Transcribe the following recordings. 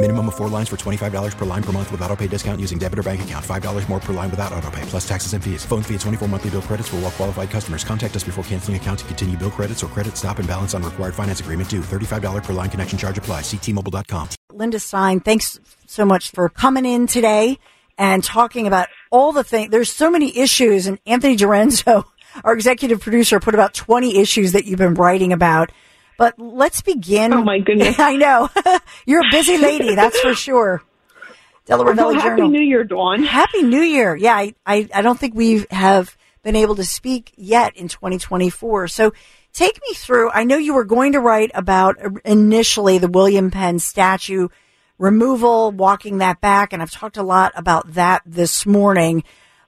Minimum of four lines for $25 per line per month with auto pay discount using debit or bank account. $5 more per line without auto pay, plus taxes and fees. Phone fee at 24 monthly bill credits for all qualified customers. Contact us before canceling account to continue bill credits or credit stop and balance on required finance agreement due. $35 per line connection charge apply. Ctmobile.com. Linda Stein, thanks so much for coming in today and talking about all the things. There's so many issues, and Anthony Dorenzo, our executive producer, put about 20 issues that you've been writing about. But let's begin. Oh my goodness! I know you're a busy lady, that's for sure. Delaware well, Valley Happy Journal. New Year, Dawn. Happy New Year! Yeah, I, I, I don't think we have been able to speak yet in 2024. So take me through. I know you were going to write about initially the William Penn statue removal, walking that back, and I've talked a lot about that this morning.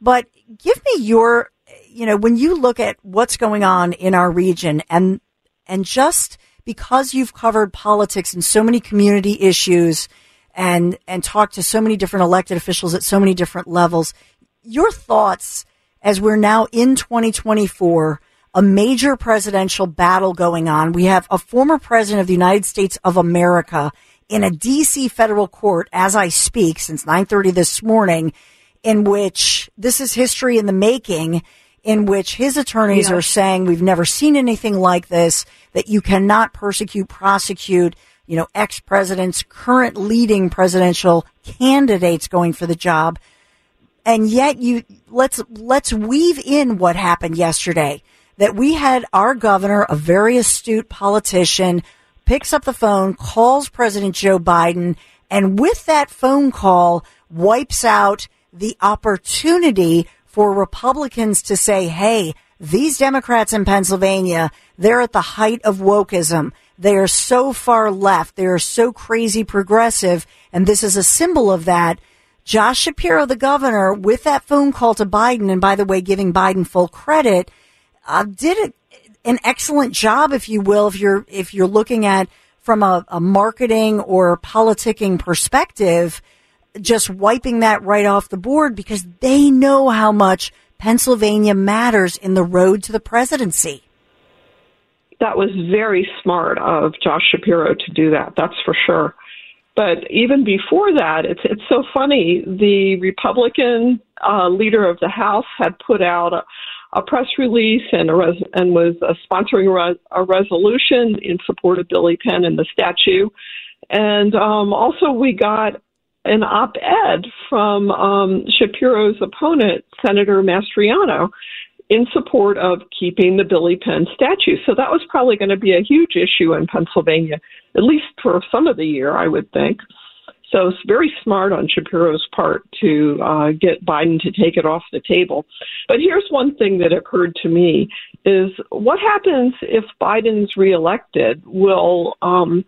But give me your, you know, when you look at what's going on in our region and and just because you've covered politics and so many community issues and and talked to so many different elected officials at so many different levels, your thoughts as we're now in 2024, a major presidential battle going on. We have a former president of the United States of America in a DC federal court as I speak since 9:30 this morning in which this is history in the making in which his attorneys Yeah. are saying we've never seen anything like this that you cannot persecute prosecute you know ex-presidents current leading presidential candidates going for the job and yet you let's let's weave in what happened yesterday that we had our governor a very astute politician picks up the phone calls president joe biden and with that phone call wipes out the opportunity for republicans to say hey these democrats in pennsylvania they're at the height of wokeism. They are so far left. They are so crazy progressive. And this is a symbol of that. Josh Shapiro, the governor, with that phone call to Biden, and by the way, giving Biden full credit, uh, did an excellent job, if you will, if you're if you're looking at from a, a marketing or politicking perspective, just wiping that right off the board because they know how much Pennsylvania matters in the road to the presidency. That was very smart of Josh Shapiro to do that. That's for sure. But even before that, it's it's so funny. The Republican uh, leader of the House had put out a, a press release and res- and was uh, sponsoring a, a resolution in support of Billy Penn and the statue. And um, also, we got an op-ed from um, Shapiro's opponent, Senator Mastriano, in support of keeping the Billy Penn statue. So that was probably going to be a huge issue in Pennsylvania, at least for some of the year, I would think. So it's very smart on Shapiro's part to uh, get Biden to take it off the table. But here's one thing that occurred to me is what happens if Biden's reelected? Will um,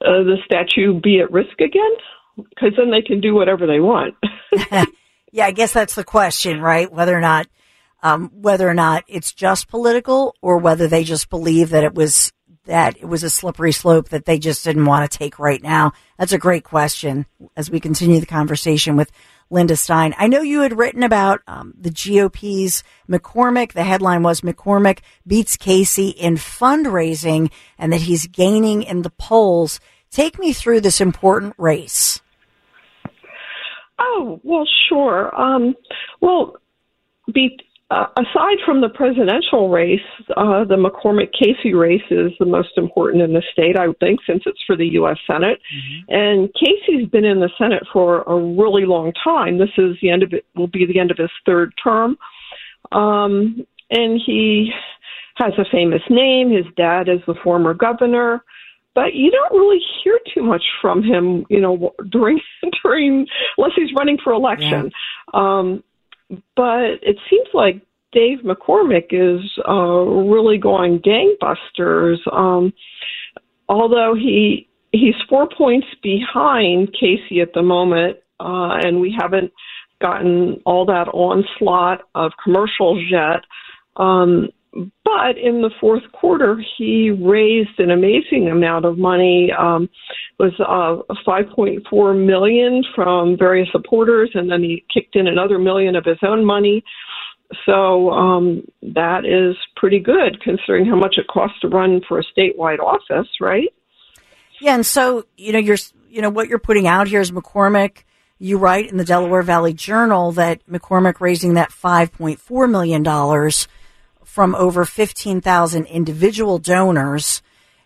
uh, the statue be at risk again? Because then they can do whatever they want. Yeah, I guess that's the question, right? Whether or not, um, whether or not it's just political or whether they just believe that it was, that it was a slippery slope that they just didn't want to take right now. That's a great question as we continue the conversation with Linda Stein. I know you had written about um, the GOP's McCormick. The headline was McCormick beats Casey in fundraising and that he's gaining in the polls. Take me through this important race. Oh, well, sure. Um, well, be, uh, aside from the presidential race, uh, the McCormick Casey race is the most important in the state, I would think, since it's for the U.S. Senate. And Casey's been in the Senate for a really long time. This is the end of it, will be the end of his third term. Um, and he has a famous name. His dad is the former governor, but you don't really hear too much from him, you know, during during unless he's running for election. Yeah. Um, but it seems like Dave McCormick is uh, really going gangbusters. Um, although he he's four points behind Casey at the moment, uh, and we haven't gotten all that onslaught of commercials yet. Um, but in the fourth quarter, he raised an amazing amount of money. Um, was uh, 5.4 million from various supporters, and then he kicked in another million of his own money. So um, that is pretty good considering how much it costs to run for a statewide office, right? Yeah, and so you know you're you know what you're putting out here is McCormick. You write in the Delaware Valley Journal that McCormick raising that 5.4 million dollars from over 15,000 individual donors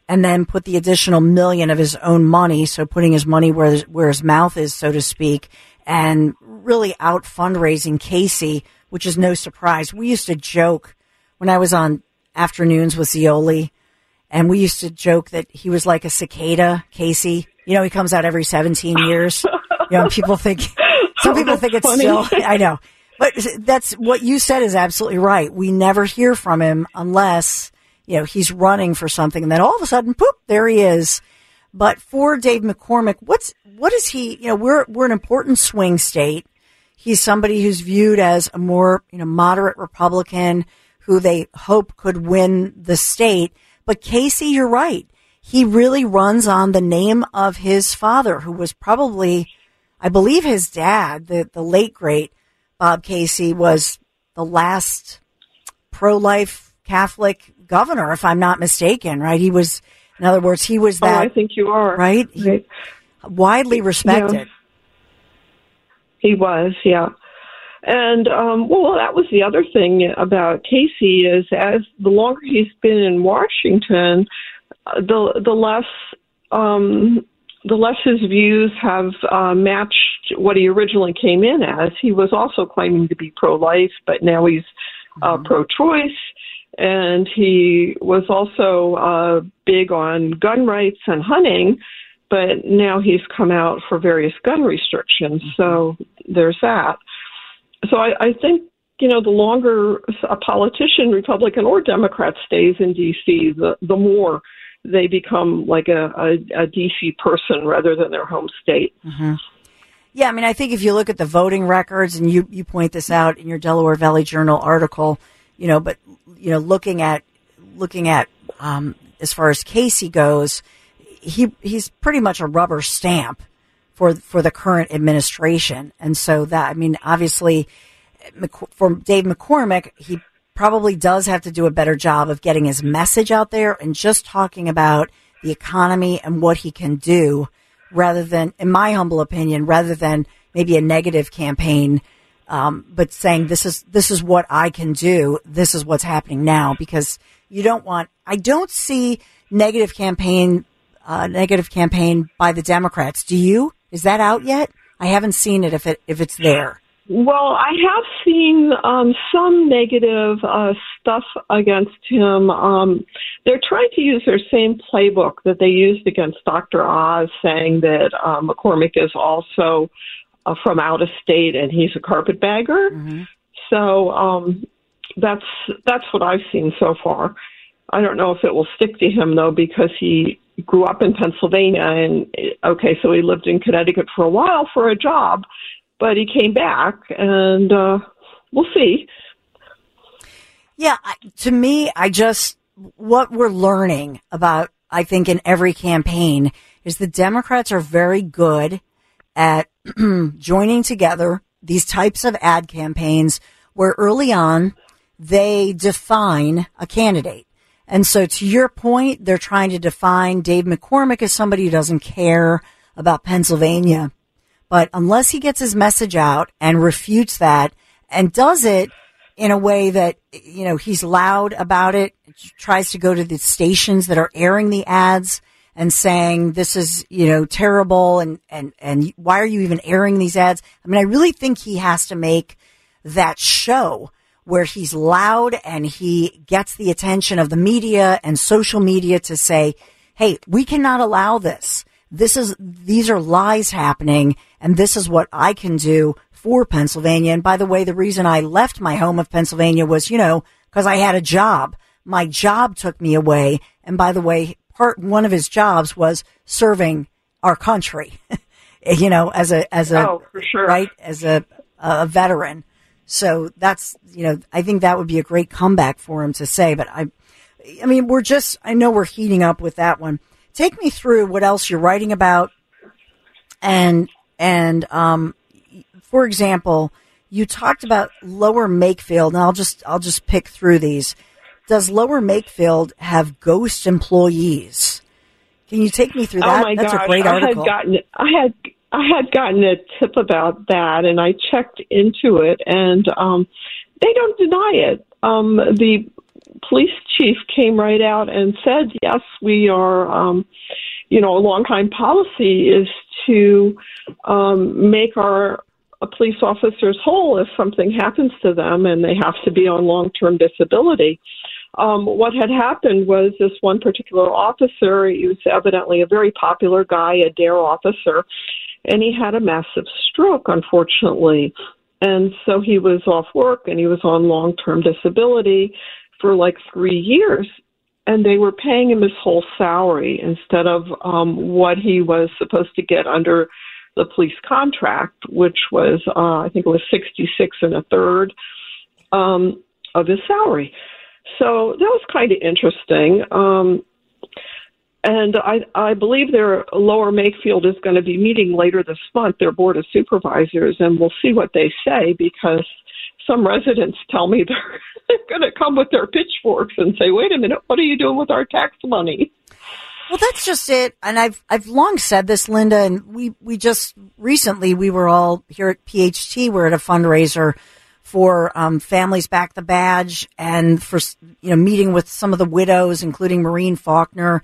and then put the additional million of his own money. So putting his money where, where his mouth is, so to speak, and really out fundraising Casey, which is no surprise. We used to joke when I was on afternoons with Zeoli and we used to joke that he was like a cicada, Casey. You know, he comes out every 17 years. You know, people think, some people think it's still, I know. But that's what you said is absolutely right. We never hear from him unless, you know, he's running for something and then all of a sudden, poop, there he is. But for Dave McCormick, what's, what is he, you know, we're, we're an important swing state. He's somebody who's viewed as a more, you know, moderate Republican who they hope could win the state. But Casey, you're right. He really runs on the name of his father, who was probably, I believe his dad, the, the late great Bob Casey was the last pro life Catholic governor, if I'm not mistaken, right? He was, in other words, he was that. Oh, I think you are. Right? He, widely respected. Yeah. He was, yeah. And um, well, that was the other thing about Casey is as the longer he's been in Washington, uh, the the less um, the less his views have uh, matched what he originally came in as. He was also claiming to be pro life, but now he's uh, mm-hmm. pro choice. And he was also uh, big on gun rights and hunting, but now he's come out for various gun restrictions. Mm-hmm. So there's that. So I, I think you know, the longer a politician, Republican or Democrat, stays in D.C., the the more they become like a, a, a DC person rather than their home state. Mm-hmm. Yeah, I mean, I think if you look at the voting records, and you, you point this out in your Delaware Valley Journal article, you know, but you know, looking at looking at um, as far as Casey goes, he he's pretty much a rubber stamp for for the current administration, and so that I mean, obviously, for Dave McCormick, he probably does have to do a better job of getting his message out there and just talking about the economy and what he can do rather than, in my humble opinion, rather than maybe a negative campaign, um, but saying this is, this is what I can do. This is what's happening now because you don't want, I don't see negative campaign, uh, negative campaign by the Democrats. Do you? Is that out yet? I haven't seen it if it, if it's there. Well, I have seen um, some negative uh, stuff against him. Um, they're trying to use their same playbook that they used against Dr. Oz, saying that uh, McCormick is also uh, from out of state and he's a carpetbagger. Mm-hmm. So um, that's that's what I've seen so far. I don't know if it will stick to him though, because he grew up in Pennsylvania and okay, so he lived in Connecticut for a while for a job but he came back, and uh, we'll see. Yeah, to me, I just what we're learning about, I think, in every campaign is the Democrats are very good at joining together these types of ad campaigns where early on they define a candidate. And so to your point, they're trying to define Dave McCormick as somebody who doesn't care about Pennsylvania but unless he gets his message out and refutes that and does it in a way that, you know, he's loud about it, tries to go to the stations that are airing the ads and saying this is, you know, terrible and, and, and why are you even airing these ads? I mean, I really think he has to make that show where he's loud and he gets the attention of the media and social media to say, Hey, we cannot allow this. This is, these are lies happening and this is what I can do for Pennsylvania. And by the way, the reason I left my home of Pennsylvania was, you know, because I had a job. My job took me away. And by the way, part one of his jobs was serving our country, you know, as a, as a, oh, for sure. right, as a, a veteran. So that's, you know, I think that would be a great comeback for him to say, but I, I mean, we're just, I know we're heating up with that one. Take me through what else you're writing about and, and, um, for example, you talked about Lower Makefield, and I'll just I'll just pick through these. Does Lower Makefield have ghost employees? Can you take me through that? Oh my That's gosh, a great article. I had gotten I had I had gotten a tip about that, and I checked into it, and um, they don't deny it. Um, the police chief came right out and said, "Yes, we are." Um, you know, a long-time policy is to um, make our police officers whole if something happens to them and they have to be on long-term disability. Um, what had happened was this one particular officer, he was evidently a very popular guy, a DARE officer, and he had a massive stroke, unfortunately. And so he was off work and he was on long term disability for like three years. And they were paying him his whole salary instead of um, what he was supposed to get under the police contract, which was, uh, I think it was 66 and a third um, of his salary. So that was kind of interesting. Um, and I, I believe their lower Makefield is going to be meeting later this month, their board of supervisors, and we'll see what they say because some residents tell me they're, going to come with their pitchforks and say, wait a minute, what are you doing with our tax money? Well, that's just it. And I've, I've long said this, Linda, and we, we just recently, we were all here at PHT, we're at a fundraiser for um, families back the badge and for, you know, meeting with some of the widows, including Maureen Faulkner.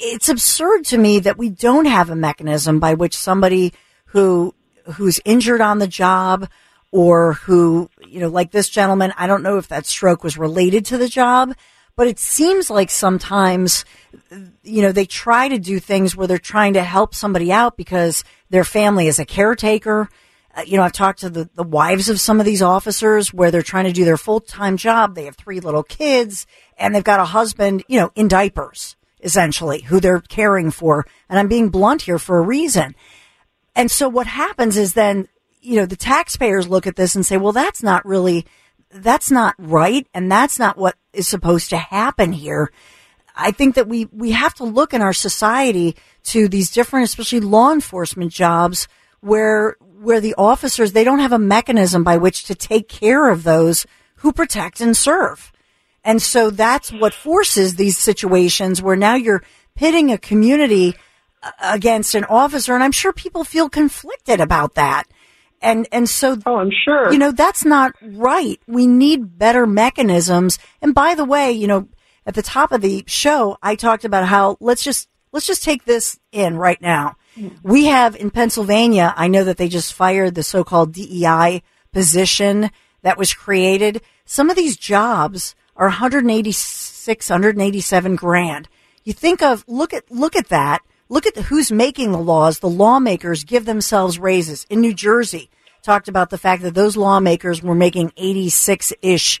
It's absurd to me that we don't have a mechanism by which somebody who, who's injured on the job or who, you know, like this gentleman, I don't know if that stroke was related to the job, but it seems like sometimes, you know, they try to do things where they're trying to help somebody out because their family is a caretaker. Uh, you know, I've talked to the, the wives of some of these officers where they're trying to do their full time job. They have three little kids and they've got a husband, you know, in diapers, essentially, who they're caring for. And I'm being blunt here for a reason. And so what happens is then, you know, the taxpayers look at this and say, well, that's not really that's not right and that's not what is supposed to happen here. I think that we, we have to look in our society to these different, especially law enforcement jobs where, where the officers, they don't have a mechanism by which to take care of those who protect and serve. And so that's what forces these situations where now you're pitting a community against an officer. And I'm sure people feel conflicted about that. And, and so, oh, I'm sure, you know, that's not right. We need better mechanisms. And by the way, you know, at the top of the show, I talked about how let's just, let's just take this in right now. We have in Pennsylvania, I know that they just fired the so-called DEI position that was created. Some of these jobs are 186, 187 grand. You think of, look at, look at that. Look at who's making the laws. The lawmakers give themselves raises. In New Jersey, talked about the fact that those lawmakers were making 86 ish.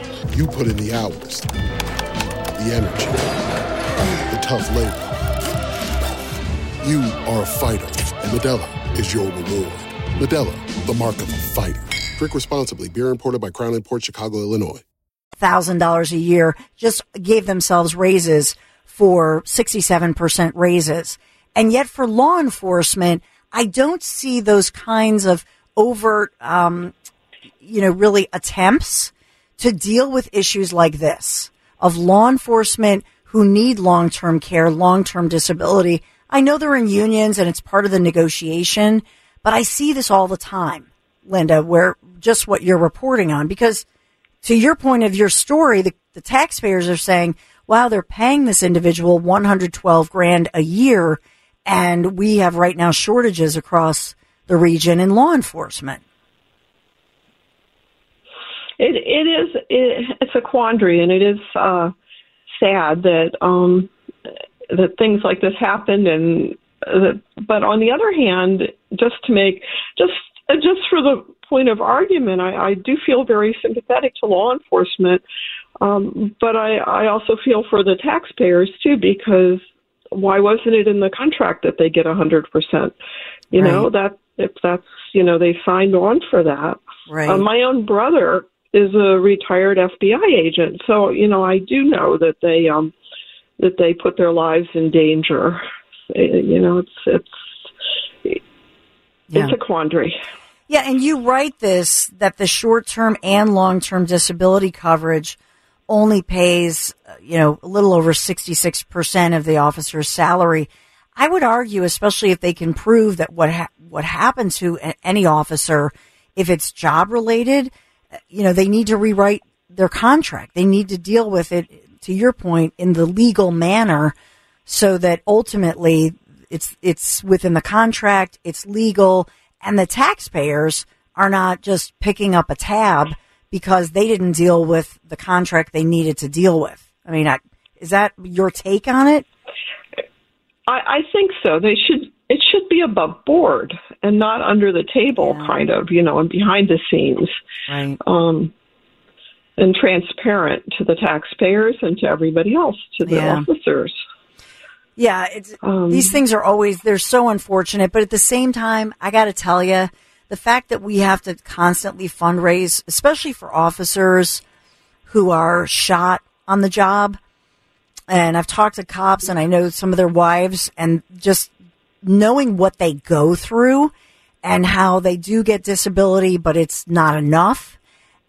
You put in the hours, the energy, the tough labor. You are a fighter, and Modelo is your reward. Modelo, the mark of a fighter. Drink responsibly. Beer imported by Crown Port Chicago, Illinois. Thousand dollars a year just gave themselves raises for 67% raises. And yet for law enforcement, I don't see those kinds of overt, um, you know, really attempts to deal with issues like this of law enforcement who need long-term care, long-term disability. I know they're in unions and it's part of the negotiation, but I see this all the time, Linda, where just what you're reporting on, because to your point of your story, the, the taxpayers are saying, wow, they're paying this individual 112 grand a year. And we have right now shortages across the region in law enforcement. It it is it, it's a quandary, and it is uh, sad that um, that things like this happen. And that, but on the other hand, just to make just just for the point of argument, I, I do feel very sympathetic to law enforcement, um, but I, I also feel for the taxpayers too because why wasn't it in the contract that they get a hundred percent? You right. know that if that's you know they signed on for that. Right. Uh, my own brother is a retired FBI agent, so you know I do know that they um that they put their lives in danger. You know, it's it's yeah. it's a quandary. Yeah, and you write this that the short term and long term disability coverage only pays, you know, a little over 66% of the officer's salary. I would argue, especially if they can prove that what ha- what happened to any officer, if it's job related, you know, they need to rewrite their contract. They need to deal with it, to your point, in the legal manner so that ultimately it's, it's within the contract, it's legal, and the taxpayers are not just picking up a tab because they didn't deal with the contract they needed to deal with. I mean, I, is that your take on it? I, I think so. They should. It should be above board and not under the table, yeah. kind of, you know, and behind the scenes. Right. Um, and transparent to the taxpayers and to everybody else, to the yeah. officers. Yeah, it's, um, these things are always they're so unfortunate, but at the same time, I got to tell you, the fact that we have to constantly fundraise, especially for officers who are shot on the job, and I've talked to cops and I know some of their wives and just knowing what they go through and how they do get disability, but it's not enough.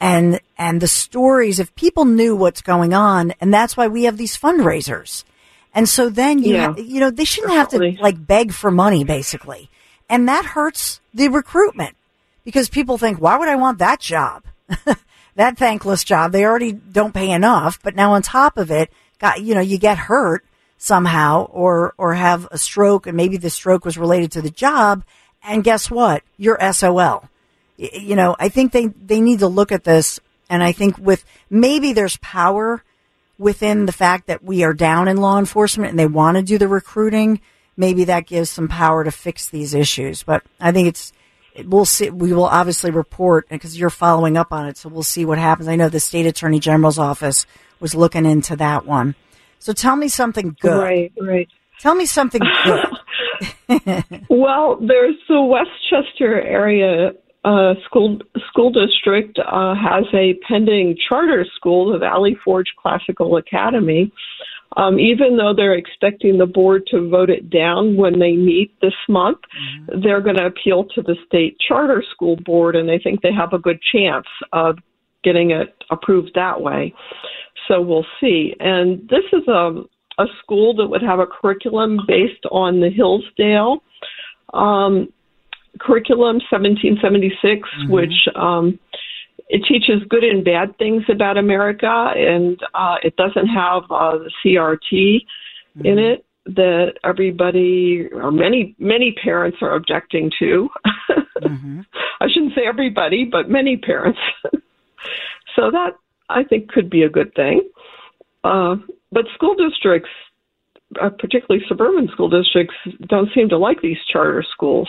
And, and the stories, if people knew what's going on, and that's why we have these fundraisers. And so then you, yeah, ha- you know, they shouldn't definitely. have to like beg for money basically. And that hurts the recruitment because people think, why would I want that job? that thankless job. They already don't pay enough, but now on top of it, got, you know, you get hurt somehow or, or have a stroke and maybe the stroke was related to the job. And guess what? You're SOL. You know, I think they, they need to look at this. And I think with maybe there's power within the fact that we are down in law enforcement and they want to do the recruiting. Maybe that gives some power to fix these issues. But I think it's, we'll see. We will obviously report because you're following up on it. So we'll see what happens. I know the state attorney general's office was looking into that one. So tell me something good. Right, right. Tell me something good. well, there's the West Chester area uh, school school district uh, has a pending charter school, the Valley Forge Classical Academy. Um, even though they're expecting the board to vote it down when they meet this month, mm-hmm. they're going to appeal to the state charter school board, and they think they have a good chance of getting it approved that way. So we'll see. And this is a, a school that would have a curriculum based on the Hillsdale um, curriculum 1776, mm-hmm. which um, it teaches good and bad things about America, and uh, it doesn't have uh, the CRT mm-hmm. in it that everybody or many many parents are objecting to. mm-hmm. I shouldn't say everybody, but many parents. so that I think could be a good thing. Uh, but school districts, uh, particularly suburban school districts, don't seem to like these charter schools.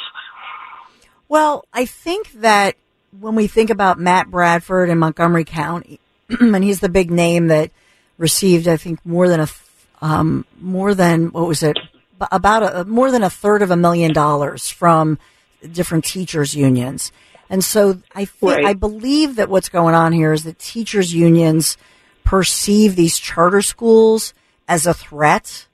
Well, I think that when we think about Matt Bradford in Montgomery County, and he's the big name that received, I think, more than a um, more than what was it about a, more than a third of a million dollars from different teachers unions. And so I right. I believe that what's going on here is that teachers unions perceive these charter schools as a threat.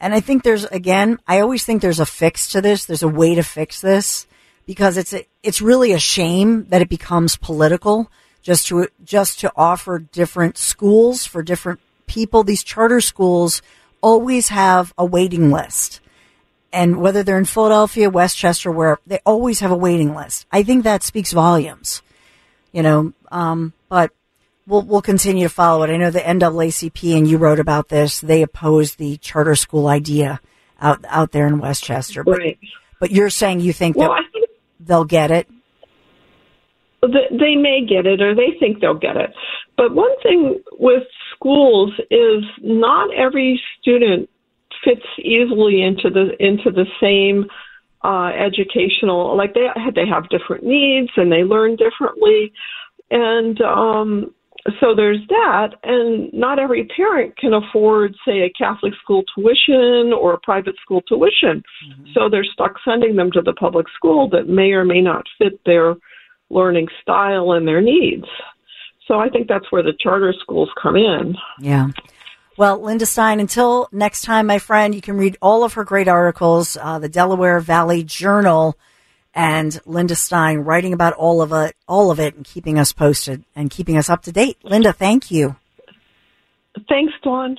And I think there's again, I always think there's a fix to this. There's a way to fix this because it's a, it's really a shame that it becomes political just to just to offer different schools for different people. These charter schools always have a waiting list. And whether they're in Philadelphia, West Chester, where they always have a waiting list. I think that speaks volumes, you know, um, but we'll, we'll continue to follow it. I know the NAACP and you wrote about this. They oppose the charter school idea out, out there in West Chester. But, right. but you're saying you think well, that think they'll get it? They may get it or they think they'll get it. But one thing with schools is not every student fits easily into the into the same uh, educational like they they have different needs and they learn differently. And um so there's that. And not every parent can afford say a catholic school tuition or a private school tuition. Mm-hmm. so they're stuck sending them to the public school that may or may not fit their learning style and their needs. So i think that's where the charter schools come in. Yeah well, Linda Stein, until next time, my friend, you can read all of her great articles, uh, the Delaware Valley Journal, and Linda Stein writing about all of it, all of it, and keeping us posted and keeping us up to date. Linda, thank you. Thanks, Dawn.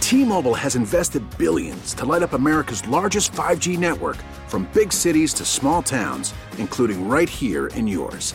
T-Mobile has invested billions to light up America's largest 5G network, from big cities to small towns, including right here in yours.